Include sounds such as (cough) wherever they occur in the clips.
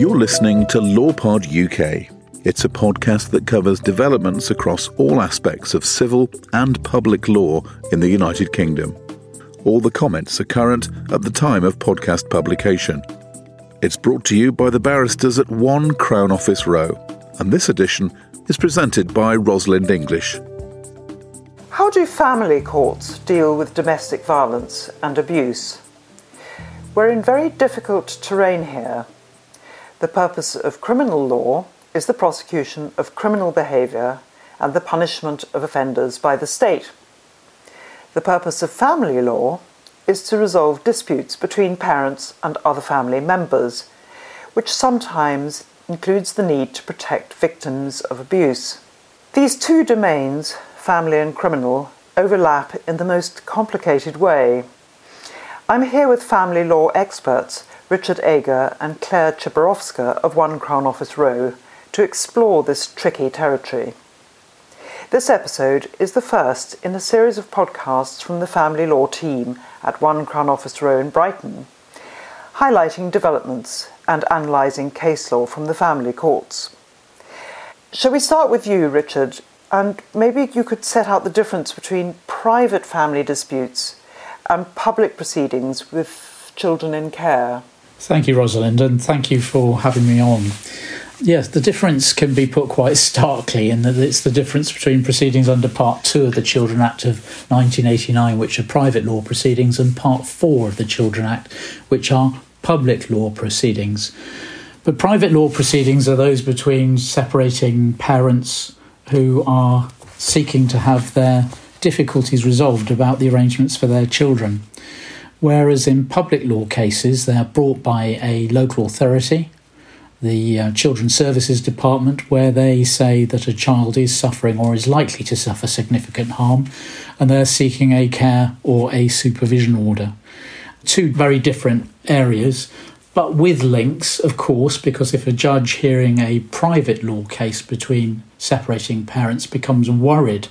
You're listening to LawPod UK. It's a podcast that covers developments across all aspects of civil and public law in the United Kingdom. All the comments are current at the time of podcast publication. It's brought to you by the barristers at 1 Crown Office Row, and this edition is presented by Rosalind English. How do family courts deal with domestic violence and abuse? We're in very difficult terrain here. The purpose of criminal law is the prosecution of criminal behaviour and the punishment of offenders by the state. The purpose of family law is to resolve disputes between parents and other family members, which sometimes includes the need to protect victims of abuse. These two domains, family and criminal, overlap in the most complicated way. I'm here with family law experts Richard Ager and Claire Chiborowska of One Crown Office Row to explore this tricky territory. This episode is the first in a series of podcasts from the family law team at One Crown Office Row in Brighton, highlighting developments and analysing case law from the family courts. Shall we start with you, Richard? And maybe you could set out the difference between private family disputes and public proceedings with children in care. Thank you, Rosalind, and thank you for having me on. Yes, the difference can be put quite starkly in that it's the difference between proceedings under Part 2 of the Children Act of 1989, which are private law proceedings, and Part 4 of the Children Act, which are public law proceedings. But private law proceedings are those between separating parents who are seeking to have their difficulties resolved about the arrangements for their children. Whereas in public law cases, they are brought by a local authority the uh, Children's Services Department, where they say that a child is suffering or is likely to suffer significant harm, and they're seeking a care or a supervision order. Two very different areas, but with links, of course, because if a judge hearing a private law case between separating parents becomes worried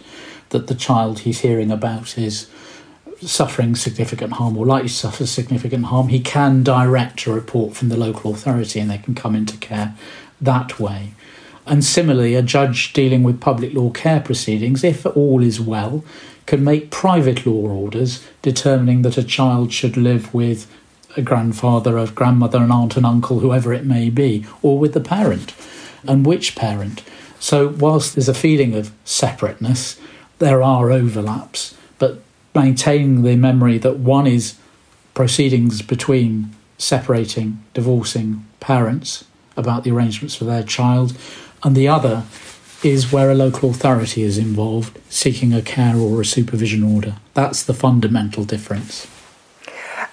that the child he's hearing about is suffering significant harm or likely to suffer significant harm, he can direct a report from the local authority and they can come into care that way. And similarly, a judge dealing with public law care proceedings, if all is well, can make private law orders determining that a child should live with a grandfather, a grandmother, an aunt, an uncle, whoever it may be, or with the parent, and which parent. So, whilst there's a feeling of separateness, there are overlaps, maintaining the memory that one is proceedings between separating, divorcing parents about the arrangements for their child, and the other is where a local authority is involved seeking a care or a supervision order. That's the fundamental difference.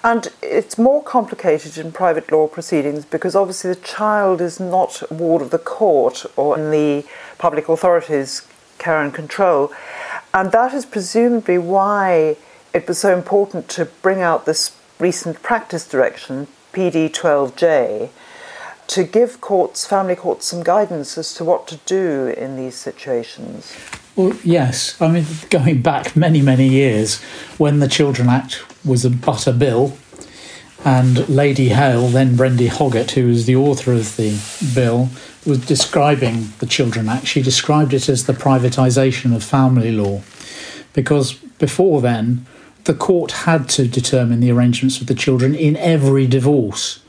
And it's more complicated in private law proceedings because obviously the child is not ward of the court or in the public authorities' care and control. And that is presumably why it was so important to bring out this recent practice direction, PD 12J, to give courts, family courts, some guidance as to what to do in these situations. Well, yes. I mean, going back many, many years, when the Children Act was a but a bill, and Lady Hale, then Brenda Hoggett, who was the author of the bill, was describing the Children Act, she described it as the privatisation of family law. Because before then, the court had to determine the arrangements of the children in every divorce.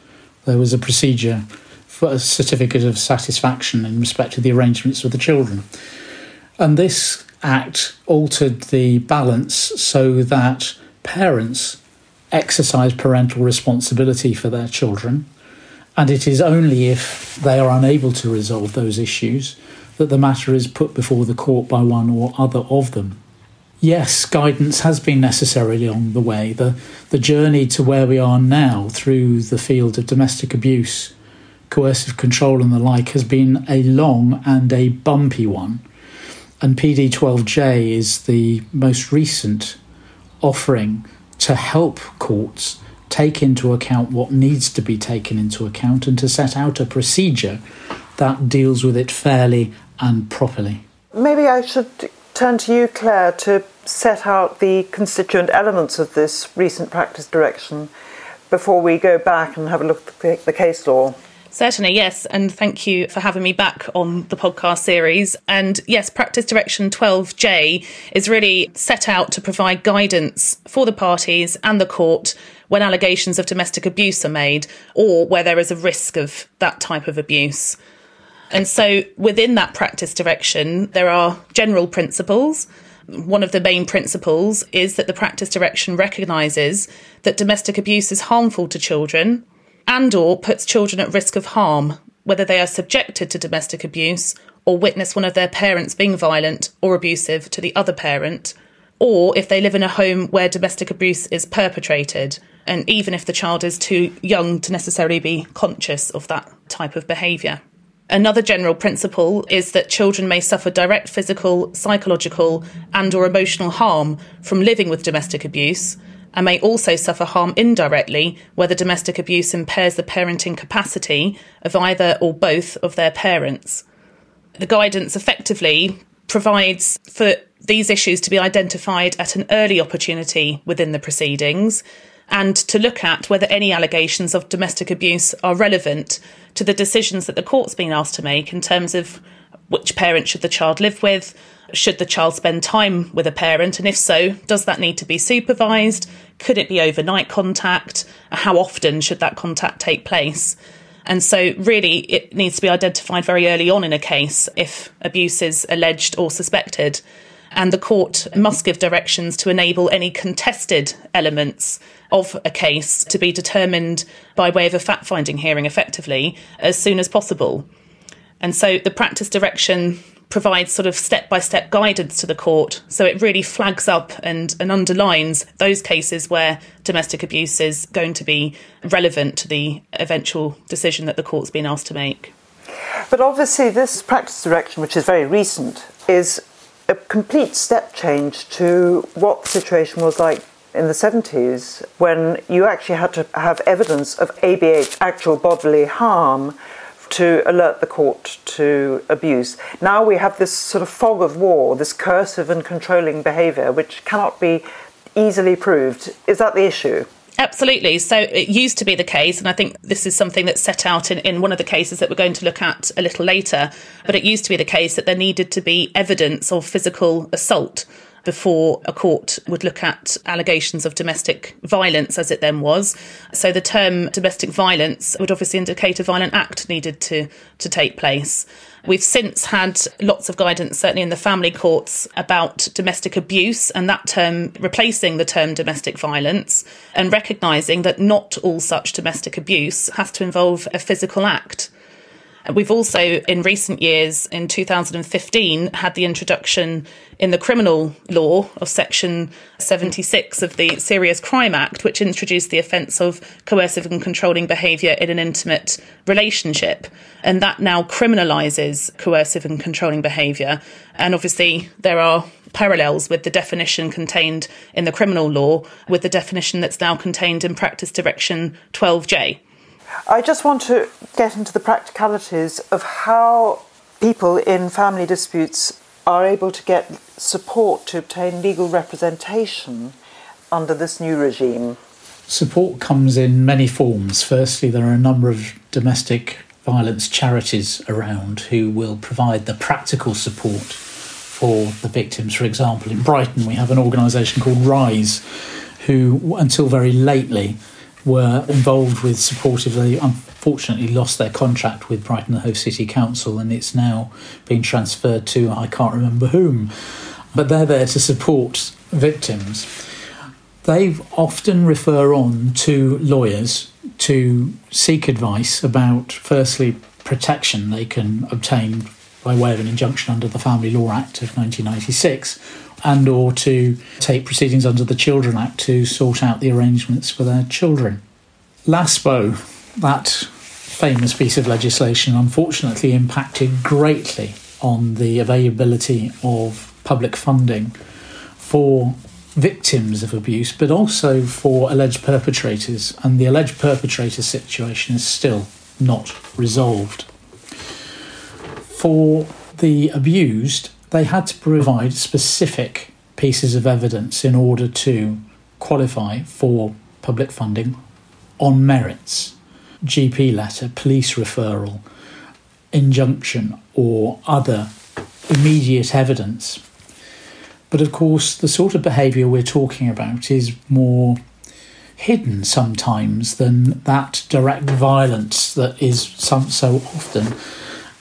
There was a procedure for a certificate of satisfaction in respect to the arrangements of the children. And this act altered the balance so that parents exercise parental responsibility for their children and it is only if they are unable to resolve those issues that the matter is put before the court by one or other of them. Yes, guidance has been necessary along the way. The, the journey to where we are now through the field of domestic abuse, coercive control, and the like has been a long and a bumpy one. And PD 12J is the most recent offering to help courts take into account what needs to be taken into account and to set out a procedure that deals with it fairly and properly. Maybe I should turn to you, Claire, to set out the constituent elements of this recent practice direction before we go back and have a look at the case law. Certainly, yes. And thank you for having me back on the podcast series. And yes, Practice Direction 12J is really set out to provide guidance for the parties and the court when allegations of domestic abuse are made or where there is a risk of that type of abuse. And so within that practice direction, there are general principles. One of the main principles is that the practice direction recognises that domestic abuse is harmful to children and or puts children at risk of harm, whether they are subjected to domestic abuse or witness one of their parents being violent or abusive to the other parent, or if they live in a home where domestic abuse is perpetrated, and even if the child is too young to necessarily be conscious of that type of behaviour. Another general principle is that children may suffer direct physical, psychological, and or emotional harm from living with domestic abuse, and may also suffer harm indirectly whether domestic abuse impairs the parenting capacity of either or both of their parents. The guidance effectively provides for these issues to be identified at an early opportunity within the proceedings and to look at whether any allegations of domestic abuse are relevant to the decisions that the court's been asked to make in terms of which parent should the child live with, should the child spend time with a parent? And if so, does that need to be supervised? Could it be overnight contact? How often should that contact take place? And so, really, it needs to be identified very early on in a case if abuse is alleged or suspected. And the court must give directions to enable any contested elements of a case to be determined by way of a fact finding hearing effectively as soon as possible. And so the practice direction provides sort of step by step guidance to the court. So it really flags up and, and underlines those cases where domestic abuse is going to be relevant to the eventual decision that the court's been asked to make. But obviously, this practice direction, which is very recent, is a complete step change to what the situation was like in the 70s when you actually had to have evidence of ABH, actual bodily harm, to alert the court to abuse. Now we have this sort of fog of war, this coercive and controlling behaviour, which cannot be easily proved. Is that the issue? Absolutely. So it used to be the case, and I think this is something that's set out in, in one of the cases that we're going to look at a little later. But it used to be the case that there needed to be evidence of physical assault before a court would look at allegations of domestic violence, as it then was. So the term domestic violence would obviously indicate a violent act needed to, to take place. We've since had lots of guidance, certainly in the family courts, about domestic abuse and that term replacing the term domestic violence and recognising that not all such domestic abuse has to involve a physical act. We've also, in recent years, in 2015, had the introduction in the criminal law of Section 76 of the Serious Crime Act, which introduced the offence of coercive and controlling behaviour in an intimate relationship. And that now criminalises coercive and controlling behaviour. And obviously, there are parallels with the definition contained in the criminal law with the definition that's now contained in Practice Direction 12J. I just want to get into the practicalities of how people in family disputes are able to get support to obtain legal representation under this new regime. Support comes in many forms. Firstly, there are a number of domestic violence charities around who will provide the practical support for the victims. For example, in Brighton, we have an organisation called RISE, who until very lately were involved with supportive. They unfortunately lost their contract with Brighton and Hove City Council, and it's now been transferred to I can't remember whom. But they're there to support victims. They often refer on to lawyers to seek advice about, firstly, protection they can obtain by way of an injunction under the Family Law Act of 1996 and or to take proceedings under the Children Act to sort out the arrangements for their children. LASPO, that famous piece of legislation, unfortunately impacted greatly on the availability of public funding for victims of abuse, but also for alleged perpetrators, and the alleged perpetrator situation is still not resolved. For the abused, they had to provide specific pieces of evidence in order to qualify for public funding on merits. GP letter, police referral, injunction, or other immediate evidence. But of course, the sort of behaviour we're talking about is more hidden sometimes than that direct violence that is some, so often.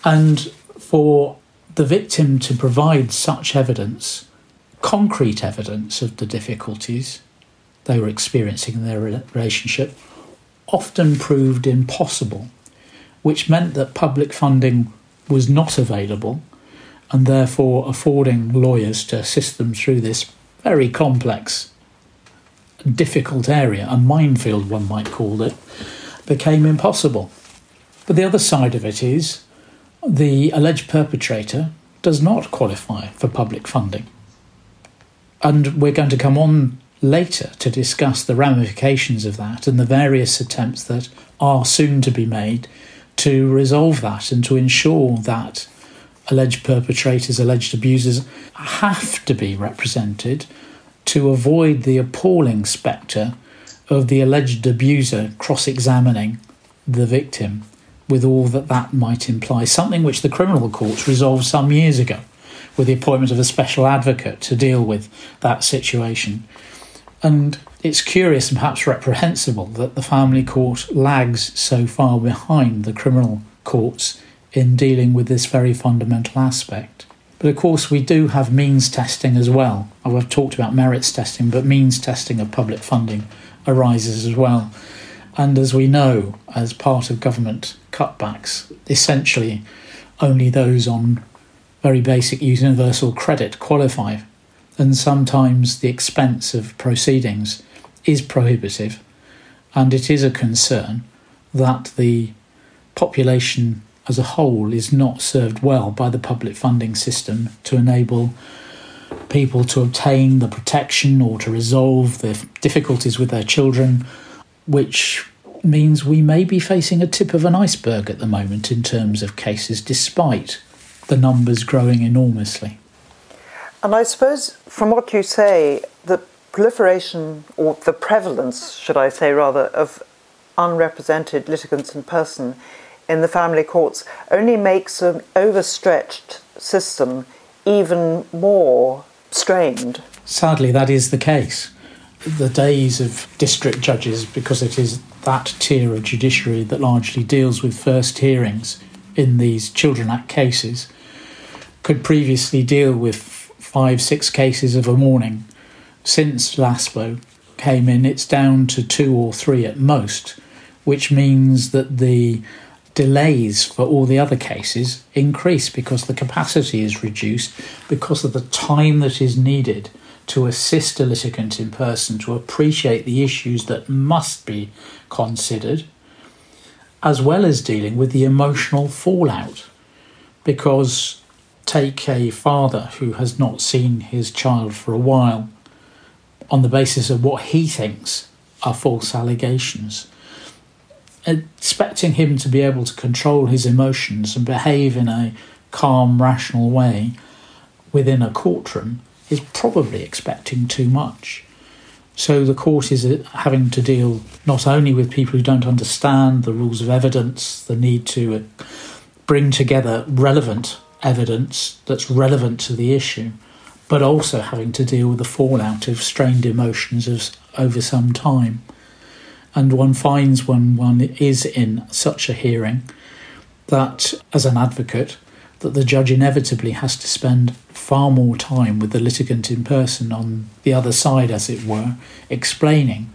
And for the victim to provide such evidence, concrete evidence of the difficulties they were experiencing in their relationship, often proved impossible, which meant that public funding was not available and therefore affording lawyers to assist them through this very complex, difficult area, a minefield one might call it, became impossible. But the other side of it is the alleged perpetrator does not qualify for public funding. And we're going to come on later to discuss the ramifications of that and the various attempts that are soon to be made to resolve that and to ensure that alleged perpetrators, alleged abusers have to be represented to avoid the appalling spectre of the alleged abuser cross examining the victim with all that that might imply, something which the criminal courts resolved some years ago with the appointment of a special advocate to deal with that situation. And it's curious and perhaps reprehensible that the family court lags so far behind the criminal courts in dealing with this very fundamental aspect. But of course, we do have means testing as well. Oh, I've talked about merits testing, but means testing of public funding arises as well. And as we know, as part of government cutbacks, essentially only those on very basic universal credit qualify. And sometimes the expense of proceedings is prohibitive. And it is a concern that the population as a whole is not served well by the public funding system to enable people to obtain the protection or to resolve the difficulties with their children, which means we may be facing a tip of an iceberg at the moment in terms of cases, despite the numbers growing enormously. And I suppose, from what you say, the proliferation, or the prevalence, should I say rather, of unrepresented litigants in person in the family courts only makes an overstretched system even more strained. Sadly, that is the case. The days of district judges, because it is that tier of judiciary that largely deals with first hearings in these Children Act cases, could previously deal with five, six cases of a morning. Since LASPO came in, it's down to two or three at most, which means that the delays for all the other cases increase because the capacity is reduced because of the time that is needed to assist a litigant in person to appreciate the issues that must be considered, as well as dealing with the emotional fallout. Because take a father who has not seen his child for a while on the basis of what he thinks are false allegations expecting him to be able to control his emotions and behave in a calm, rational way within a courtroom is probably expecting too much. So the court is having to deal not only with people who don't understand the rules of evidence, the need to uh, bring together relevant evidence that's relevant to the issue, but also having to deal with the fallout of strained emotions over some time and one finds when one is in such a hearing that as an advocate that the judge inevitably has to spend far more time with the litigant in person on the other side as it were explaining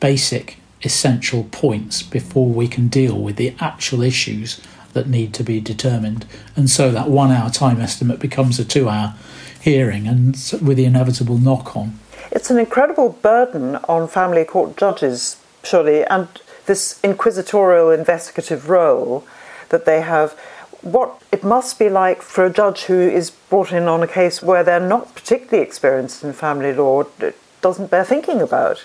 basic essential points before we can deal with the actual issues that need to be determined. And so that 1 hour time estimate becomes a 2 hour hearing and with the inevitable knock on it's an incredible burden on family court judges surely, and this inquisitorial investigative role that they have, what it must be like for a judge who is brought in on a case where they're not particularly experienced in family law doesn't bear thinking about.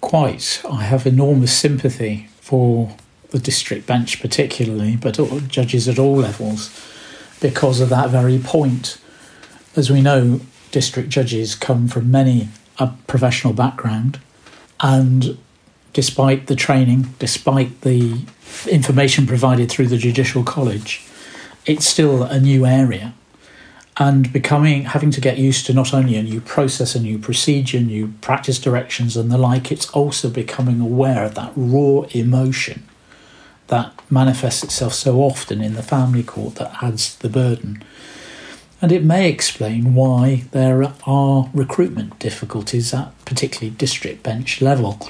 Quite. I have enormous sympathy for the district bench, particularly, but judges at all levels, because of that very point. As we know, district judges come from many a professional background, and despite the training, despite the information provided through the Judicial College, it's still a new area. And becoming having to get used to not only a new process, a new procedure, new practice directions, and the like, it's also becoming aware of that raw emotion that manifests itself so often in the family court that adds the burden. And it may explain why there are recruitment difficulties at particularly district bench level.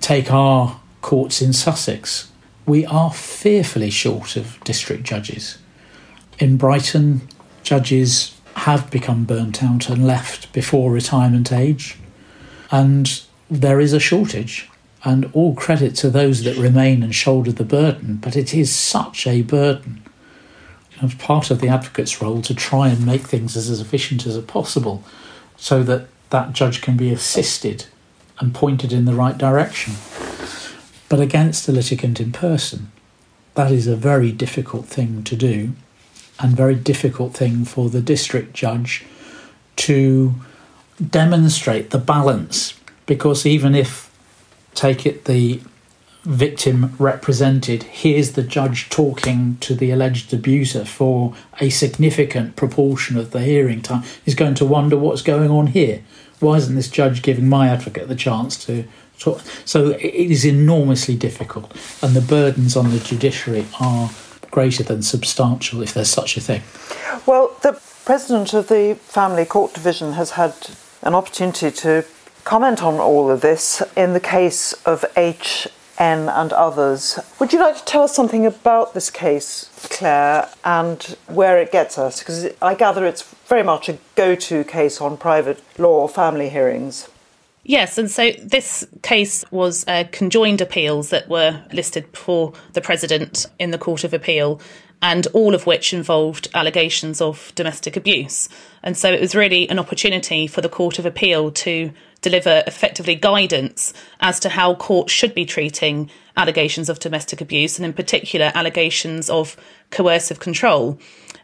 Take our courts in Sussex. We are fearfully short of district judges. In Brighton, judges have become burnt out and left before retirement age, and there is a shortage and all credit to those that remain and shoulder the burden, but it is such a burden. It's part of the advocate's role to try and make things as, efficient as possible so that that judge can be assisted and pointed in the right direction. But against a litigant in person, that is a very difficult thing to do and very difficult thing for the district judge to demonstrate the balance because even if take it the victim represented, here's the judge talking to the alleged abuser for a significant proportion of the hearing time, is going to wonder what's going on here. Why isn't this judge giving my advocate the chance to talk? So it is enormously difficult, and the burdens on the judiciary are greater than substantial, if there's such a thing. Well, the president of the Family Court Division has had an opportunity to comment on all of this in the case of HN and others. Would you like to tell us something about this case, Claire, and where it gets us? Because I gather it's very much a go to case on private law family hearings. Yes, and so this case was uh, conjoined appeals that were listed before the President in the Court of Appeal, and all of which involved allegations of domestic abuse. And so it was really an opportunity for the Court of Appeal to deliver effectively guidance as to how courts should be treating allegations of domestic abuse and, in particular, allegations of coercive control.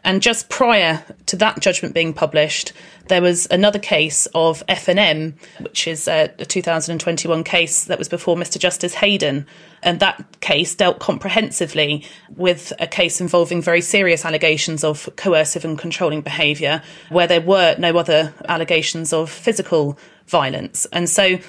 And just prior to that judgment being published, there was another case of FNM, which is a 2021 case that was before Mr. Justice Hayden. And that case dealt comprehensively with a case involving very serious allegations of coercive and controlling behaviour, where there were no other allegations of physical violence. And so,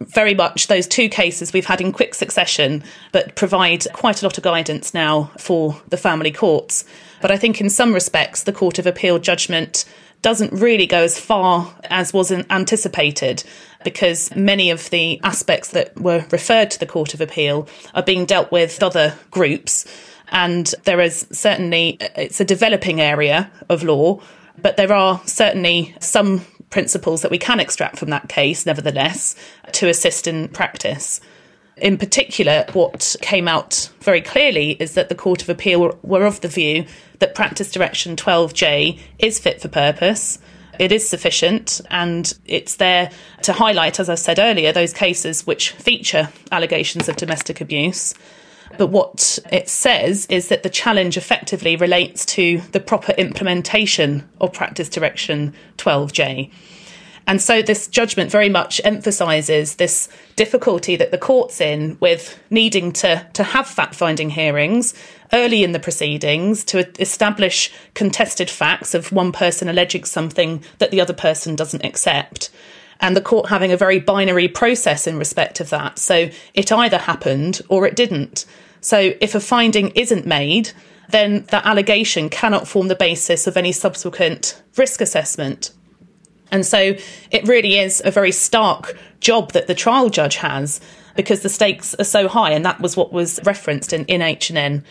very much those two cases we've had in quick succession, but provide quite a lot of guidance now for the family courts. But I think in some respects, the Court of Appeal judgment doesn't really go as far as was anticipated because many of the aspects that were referred to the Court of Appeal are being dealt with other groups. And there is certainly, it's a developing area of law, but there are certainly some principles that we can extract from that case, nevertheless, to assist in practice. In particular, what came out very clearly is that the Court of Appeal were of the view that Practice Direction 12J is fit for purpose. It is sufficient and it's there to highlight, as I said earlier, those cases which feature allegations of domestic abuse. But what it says is that the challenge effectively relates to the proper implementation of Practice Direction 12J. And so this judgment very much emphasises this difficulty that the court's in with needing to, to have fact finding hearings early in the proceedings to establish contested facts of one person alleging something that the other person doesn't accept. And the court having a very binary process in respect of that. So it either happened or it didn't. So if a finding isn't made, then that allegation cannot form the basis of any subsequent risk assessment. And so it really is a very stark job that the trial judge has because the stakes are so high, and that was what was referenced in, in H&N.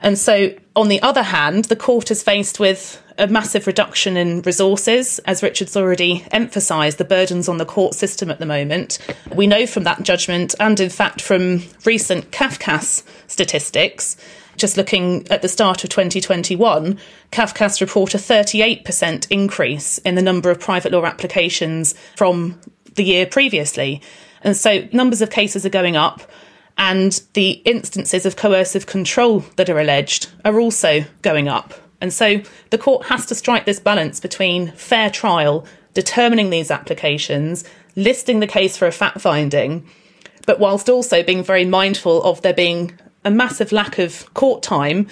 And so, on the other hand, the court is faced with a massive reduction in resources. As Richard's already emphasised, the burdens on the court system at the moment. We know from that judgment, and in fact from recent CAFCASS statistics, just looking at the start of 2021, CAFCASS report a 38% increase in the number of private law applications from the year previously. And so numbers of cases are going up, and the instances of coercive control that are alleged are also going up. And so the court has to strike this balance between fair trial, determining these applications, listing the case for a fact finding, but whilst also being very mindful of there being a massive lack of court time,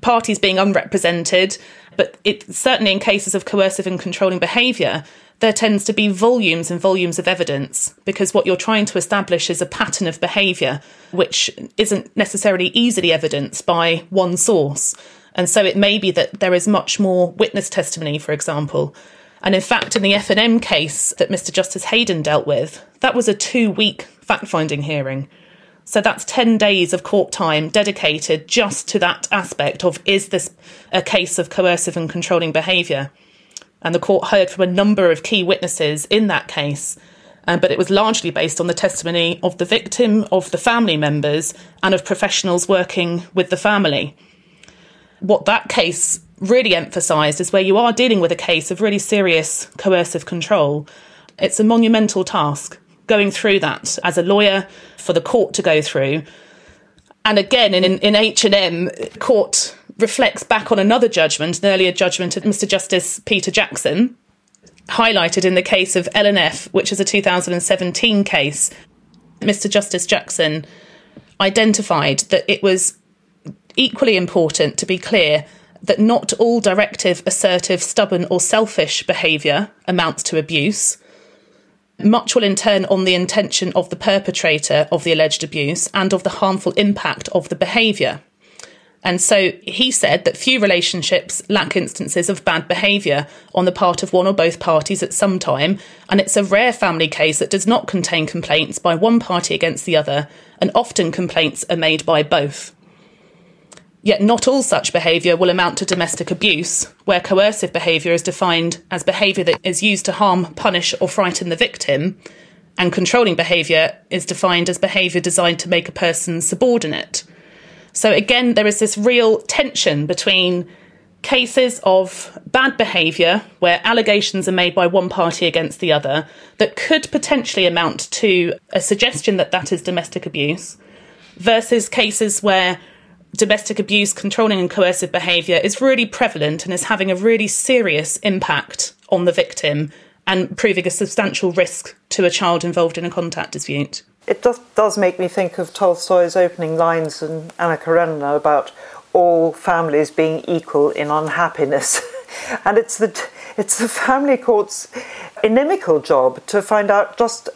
parties being unrepresented, but it certainly in cases of coercive and controlling behaviour, there tends to be volumes and volumes of evidence because what you're trying to establish is a pattern of behaviour which isn't necessarily easily evidenced by one source. And so it may be that there is much more witness testimony, for example. And in fact, in the F&M case that Mr Justice Hayden dealt with, that was a two-week fact-finding hearing. So that's 10 days of court time dedicated just to that aspect of is this a case of coercive and controlling behaviour? And the court heard from a number of key witnesses in that case, uh, but it was largely based on the testimony of the victim, of the family members, and of professionals working with the family. What that case really emphasised is where you are dealing with a case of really serious coercive control, it's a monumental task going through that as a lawyer for the court to go through. And again, in, in H&M, court reflects back on another judgment, an earlier judgment of Mr Justice Peter Jackson, highlighted in the case of L&F, which is a 2017 case. Mr Justice Jackson identified that it was equally important to be clear that not all directive, assertive, stubborn, or selfish behaviour amounts to abuse. Much will in turn on the intention of the perpetrator of the alleged abuse and of the harmful impact of the behaviour. And so he said that few relationships lack instances of bad behaviour on the part of one or both parties at some time, and it's a rare family case that does not contain complaints by one party against the other, and often complaints are made by both. Yet not all such behaviour will amount to domestic abuse, where coercive behaviour is defined as behaviour that is used to harm, punish, or frighten the victim, and controlling behaviour is defined as behaviour designed to make a person subordinate. So again, there is this real tension between cases of bad behaviour where allegations are made by one party against the other that could potentially amount to a suggestion that that is domestic abuse versus cases where domestic abuse, controlling and coercive behaviour is really prevalent and is having a really serious impact on the victim and proving a substantial risk to a child involved in a contact dispute. It does, does make me think of Tolstoy's opening lines in Anna Karenina about all families being equal in unhappiness. (laughs) and it's the, it's the family court's inimical job to find out just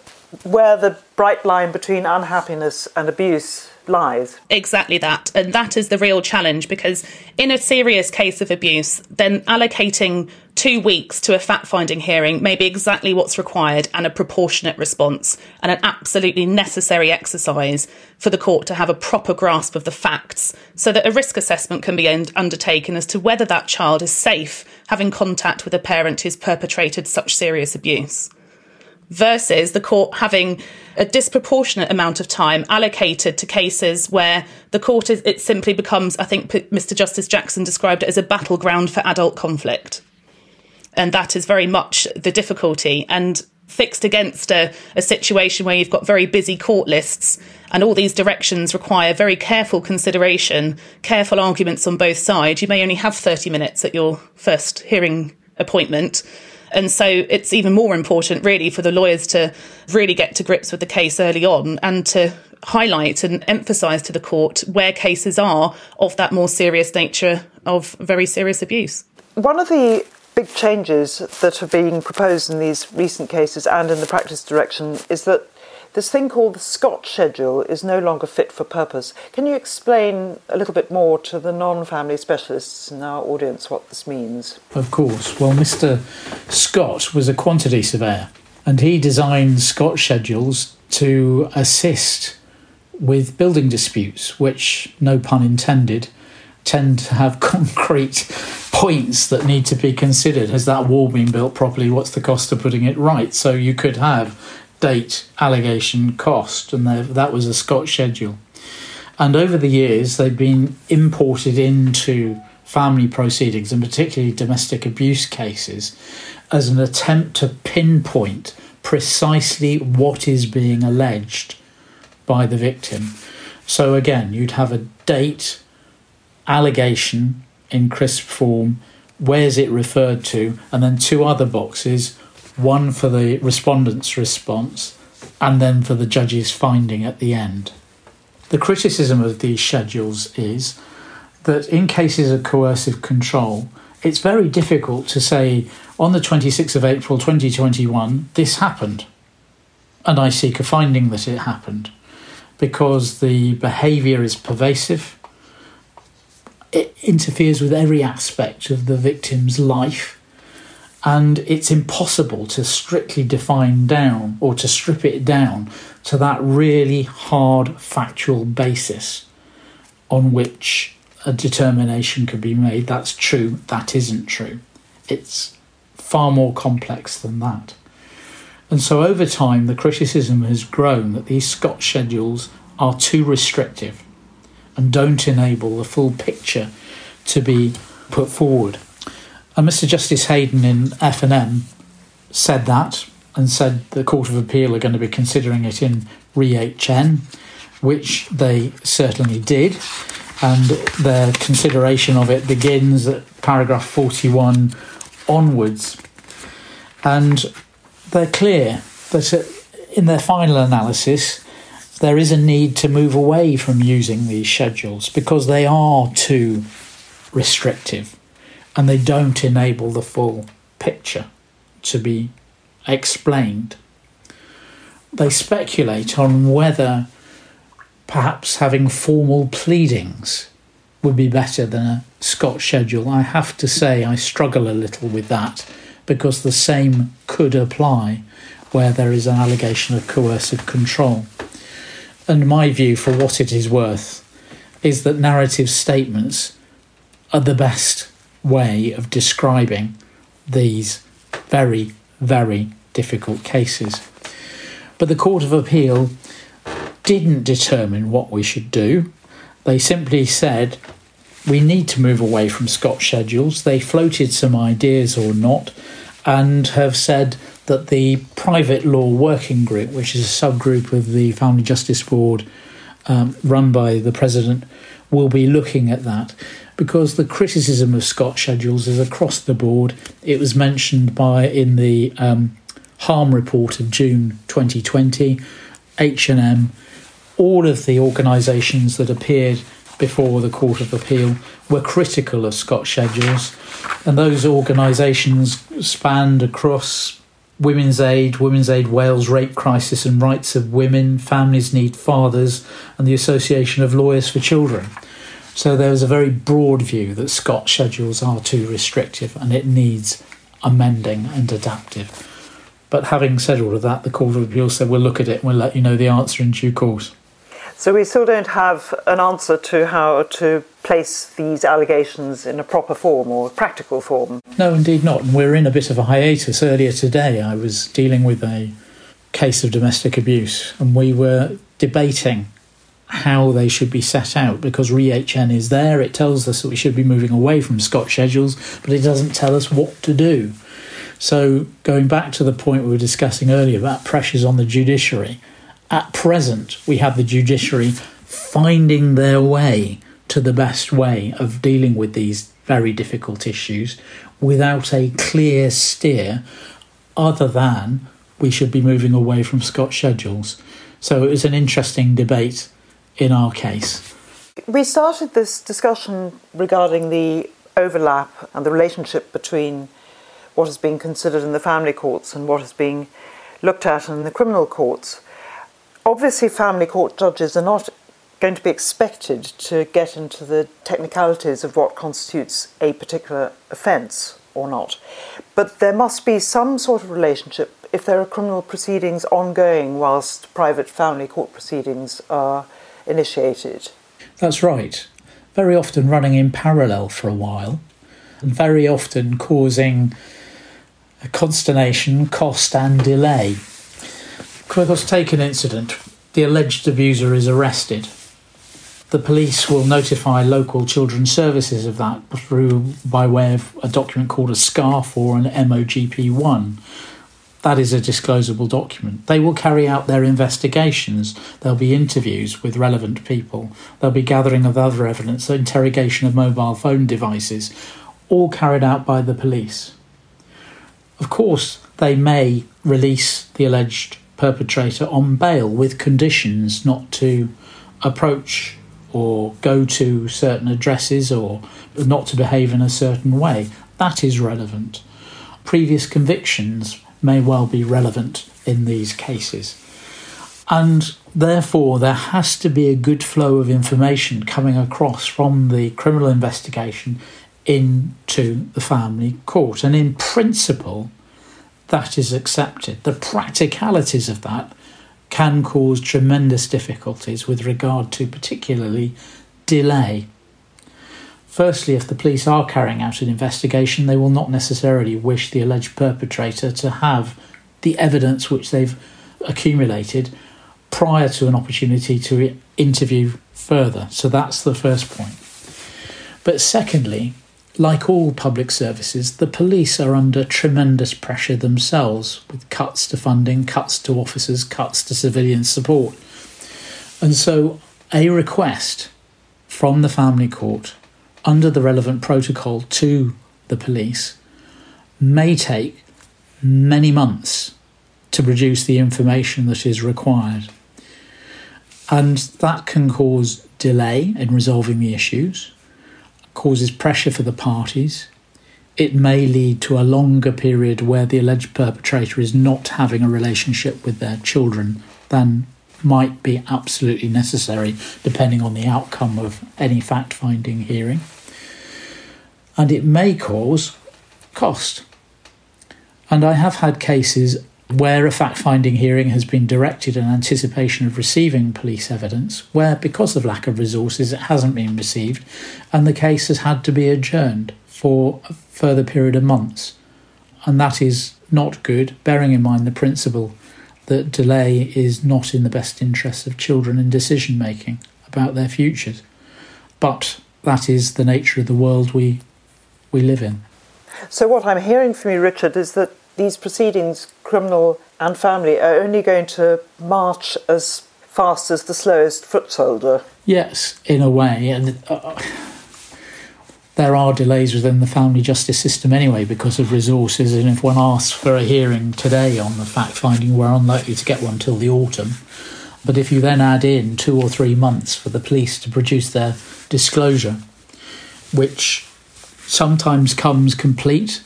where the bright line between unhappiness and abuse lies. Exactly that. And that is the real challenge because in a serious case of abuse, then allocating two weeks to a fact finding hearing may be exactly what's required and a proportionate response and an absolutely necessary exercise for the court to have a proper grasp of the facts so that a risk assessment can be undertaken as to whether that child is safe having contact with a parent who's perpetrated such serious abuse versus the court having a disproportionate amount of time allocated to cases where the court is, it simply becomes, I think Mr. Justice Jackson described it as a battleground for adult conflict. And that is very much the difficulty. And fixed against a, a situation where you've got very busy court lists and all these directions require very careful consideration, careful arguments on both sides, you may only have 30 minutes at your first hearing appointment and so it's even more important, really, for the lawyers to really get to grips with the case early on and to highlight and emphasise to the court where cases are of that more serious nature of very serious abuse. One of the big changes that are being proposed in these recent cases and in the practice direction is that this thing called the Scott schedule is no longer fit for purpose. Can you explain a little bit more to the non family specialists in our audience what this means? Of course. Well, Mr. Scott was a quantity surveyor and he designed Scott schedules to assist with building disputes, which, no pun intended, tend to have (laughs) concrete points that need to be considered. Has that wall been built properly? What's the cost of putting it right? So you could have date, allegation, cost, and that was a Scott schedule. And over the years, they've been imported into family proceedings, and particularly domestic abuse cases, as an attempt to pinpoint precisely what is being alleged by the victim. So, again, you'd have a date, allegation in crisp form, where's it referred to, and then two other boxes one for the respondent's response and then for the judge's finding at the end. The criticism of these schedules is that in cases of coercive control, it's very difficult to say on the 26th of April 2021, this happened, and I seek a finding that it happened, because the behaviour is pervasive, it interferes with every aspect of the victim's life and it's impossible to strictly define down or to strip it down to that really hard factual basis on which a determination could be made that's true, that isn't true. It's far more complex than that. And so over time, the criticism has grown that these Scott schedules are too restrictive and don't enable the full picture to be put forward. And Mr. Justice Hayden in F&M said that and said the Court of Appeal are going to be considering it in ReHN, which they certainly did. And their consideration of it begins at paragraph 41 onwards. And they're clear that uh, in their final analysis, there is a need to move away from using these schedules because they are too restrictive and they don't enable the full picture to be explained. They speculate on whether perhaps having formal pleadings would be better than a Scott schedule. I have to say, I struggle a little with that because the same could apply where there is an allegation of coercive control. And my view, for what it is worth, is that narrative statements are the best way of describing these very, very difficult cases. But the Court of Appeal didn't determine what we should do. They simply said we need to move away from Scott schedules. They floated some ideas or not and have said that the private law working group, which is a subgroup of the Family Justice Board um, run by the President, will be looking at that because the criticism of Scott schedules is across the board. It was mentioned by in the um, harm report of June 2020, H&M, all of the organisations that appeared before the Court of Appeal were critical of Scott schedules, and those organisations spanned across Women's Aid, Women's Aid Wales, Rape Crisis and Rights of Women, Families Need Fathers, and the Association of Lawyers for Children. So there was a very broad view that Scott schedules are too restrictive and it needs amending and adaptive. But having said all of that, the Court of Appeal said we'll look at it and we'll let you know the answer in due course. So we still don't have an answer to how to place these allegations in a proper form or practical form. No, indeed not. And we're in a bit of a hiatus. Earlier today, I was dealing with a case of domestic abuse, and we were debating how they should be set out because ReHN is there. It tells us that we should be moving away from Scott schedules, but it doesn't tell us what to do. So, going back to the point we were discussing earlier about pressures on the judiciary, at present we have the judiciary finding their way to the best way of dealing with these very difficult issues without a clear steer other than we should be moving away from Scott schedules. So it was an interesting debate in our case. We started this discussion regarding the overlap and the relationship between what is being considered in the family courts and what is being looked at in the criminal courts. Obviously, family court judges are not going to be expected to get into the technicalities of what constitutes a particular offence or not. But there must be some sort of relationship if there are criminal proceedings ongoing whilst private family court proceedings are initiated. That's right. Very often running in parallel for a while, and very often causing consternation, cost, and delay. Let's take an incident. The alleged abuser is arrested. The police will notify local children's services of that through by way of a document called a SCARF or an MOGP1 that is a disclosable document. They will carry out their investigations. There'll be interviews with relevant people. There'll be gathering of other evidence, interrogation of mobile phone devices, all carried out by the police. Of course, they may release the alleged perpetrator on bail with conditions not to approach or go to certain addresses or not to behave in a certain way. That is relevant. Previous convictions may well be relevant in these cases. And therefore, there has to be a good flow of information coming across from the criminal investigation into the family court. And in principle, that is accepted. The practicalities of that can cause tremendous difficulties with regard to particularly delay. Firstly, if the police are carrying out an investigation, they will not necessarily wish the alleged perpetrator to have the evidence which they've accumulated prior to an opportunity to interview further. So that's the first point. But secondly, like all public services, the police are under tremendous pressure themselves with cuts to funding, cuts to officers, cuts to civilian support. And so, a request from the family court under the relevant protocol to the police may take many months to produce the information that is required. And that can cause delay in resolving the issues causes pressure for the parties. It may lead to a longer period where the alleged perpetrator is not having a relationship with their children than might be absolutely necessary, depending on the outcome of any fact finding hearing. And it may cause cost. And I have had cases where a fact finding hearing has been directed in anticipation of receiving police evidence, where because of lack of resources it hasn't been received, and the case has had to be adjourned for a further period of months. And that is not good, bearing in mind the principle that delay is not in the best interests of children in decision making about their futures. But that is the nature of the world we, we live in. So, what I'm hearing from you, Richard, is that these proceedings, criminal and family, are only going to march as fast as the slowest foot soldier. Yes, in a way. And uh, there are delays within the family justice system anyway because of resources. And if one asks for a hearing today on the fact finding, we're unlikely to get one till the autumn. But if you then add in two or three months for the police to produce their disclosure, which sometimes comes complete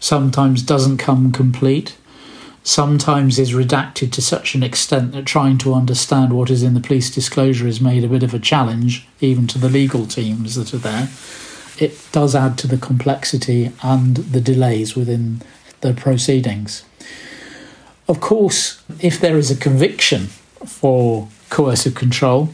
sometimes doesn't come complete, sometimes is redacted to such an extent that trying to understand what is in the police disclosure is made a bit of a challenge, even to the legal teams that are there. It does add to the complexity and the delays within the proceedings. Of course, if there is a conviction for coercive control,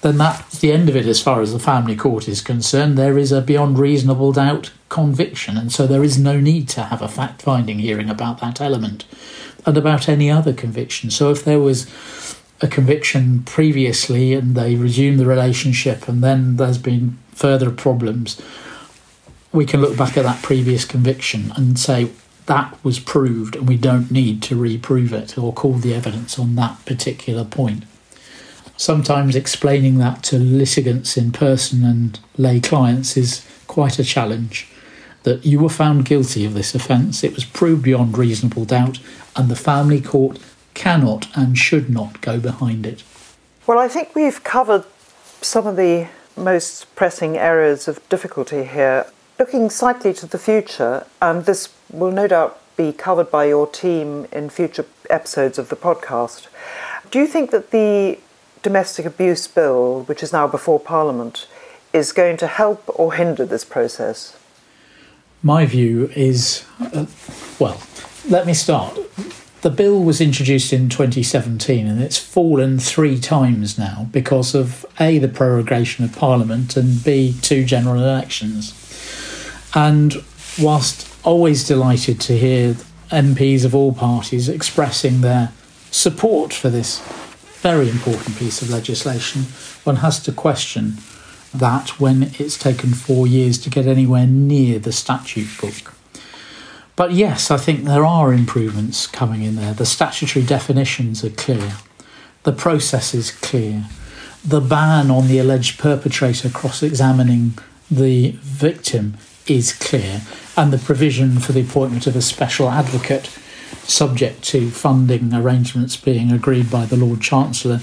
then that's the end of it as far as the family court is concerned. There is a beyond reasonable doubt conviction, and so there is no need to have a fact finding hearing about that element and about any other conviction. So if there was a conviction previously and they resume the relationship and then there's been further problems, we can look back at that previous conviction and say that was proved and we don't need to reprove it or call the evidence on that particular point sometimes explaining that to litigants in person and lay clients is quite a challenge. That you were found guilty of this offence, it was proved beyond reasonable doubt, and the family court cannot and should not go behind it. Well, I think we've covered some of the most pressing areas of difficulty here. Looking slightly to the future, and this will no doubt be covered by your team in future episodes of the podcast. Do you think that the domestic abuse bill, which is now before Parliament, is going to help or hinder this process? My view is uh, well, let me start. The bill was introduced in 2017 and it's fallen three times now because of A, the prorogation of Parliament, and B, two general elections. And whilst always delighted to hear MPs of all parties expressing their support for this very important piece of legislation, one has to question that when it's taken four years to get anywhere near the statute book. But yes, I think there are improvements coming in there. The statutory definitions are clear, the process is clear, the ban on the alleged perpetrator cross examining the victim is clear, and the provision for the appointment of a special advocate subject to funding arrangements being agreed by the Lord Chancellor,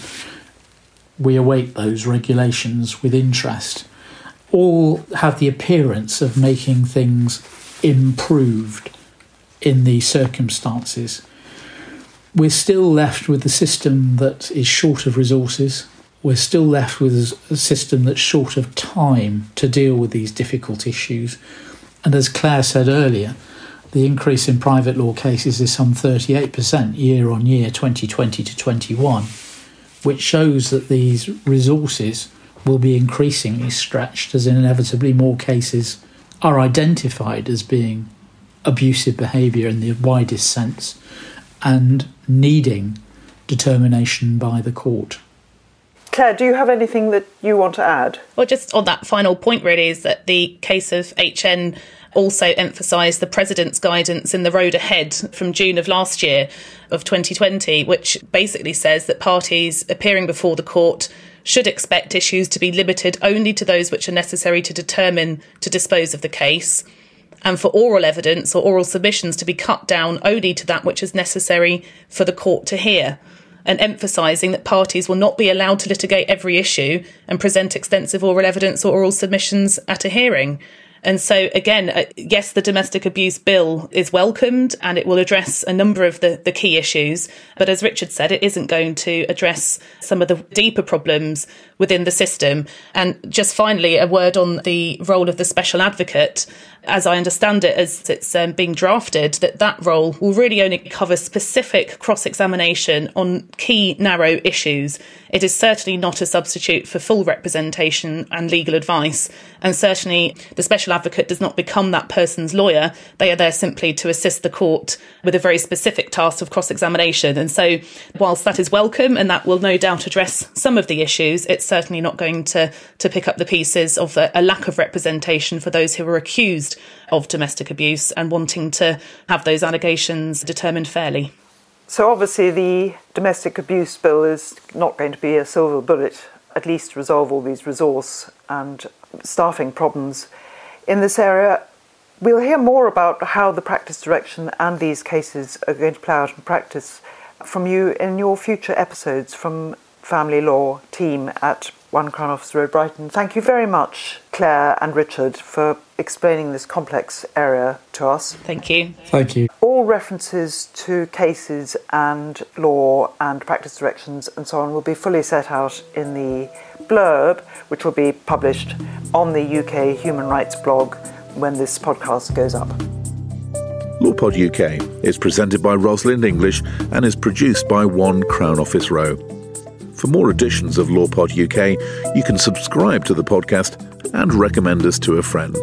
we await those regulations with interest. All have the appearance of making things improved in these circumstances. We're still left with a system that is short of resources. We're still left with a system that's short of time to deal with these difficult issues. And as Claire said earlier, the increase in private law cases is some 38% year on year, 2020 to 21, which shows that these resources will be increasingly stretched as inevitably more cases are identified as being abusive behaviour in the widest sense and needing determination by the court. Claire, do you have anything that you want to add? Well, just on that final point, really, is that the case of HN also emphasised the President's guidance in the road ahead from June of last year, of 2020, which basically says that parties appearing before the court should expect issues to be limited only to those which are necessary to determine to dispose of the case, and for oral evidence or oral submissions to be cut down only to that which is necessary for the court to hear. And emphasising that parties will not be allowed to litigate every issue and present extensive oral evidence or oral submissions at a hearing. And so, again, uh, yes, the domestic abuse bill is welcomed and it will address a number of the, the key issues. But as Richard said, it isn't going to address some of the deeper problems within the system. And just finally, a word on the role of the special advocate as I understand it, as it's um, being drafted, that that role will really only cover specific cross examination on key narrow issues. It is certainly not a substitute for full representation and legal advice. And certainly the special advocate does not become that person's lawyer. They are there simply to assist the court with a very specific task of cross examination. And so, whilst that is welcome and that will no doubt address some of the issues, it's certainly not going to, to pick up the pieces of a, a lack of representation for those who are accused accused of domestic abuse and wanting to have those allegations determined fairly. So, obviously, the domestic abuse bill is not going to be a silver bullet, at least resolve all these resource and staffing problems in this area. We'll hear more about how the practice direction and these cases are going to play out in practice from you in your future episodes from Family Law team at one Crown Office Row, Brighton. Thank you very much, Claire and Richard, for explaining this complex area to us. Thank you. Thank you. All references to cases and law and practice directions and so on will be fully set out in the blurb, which will be published on the UK Human Rights blog when this podcast goes up. Lawpod UK is presented by Rosalind English and is produced by One Crown Office Row. For more editions of LawPod UK, you can subscribe to the podcast and recommend us to a friend.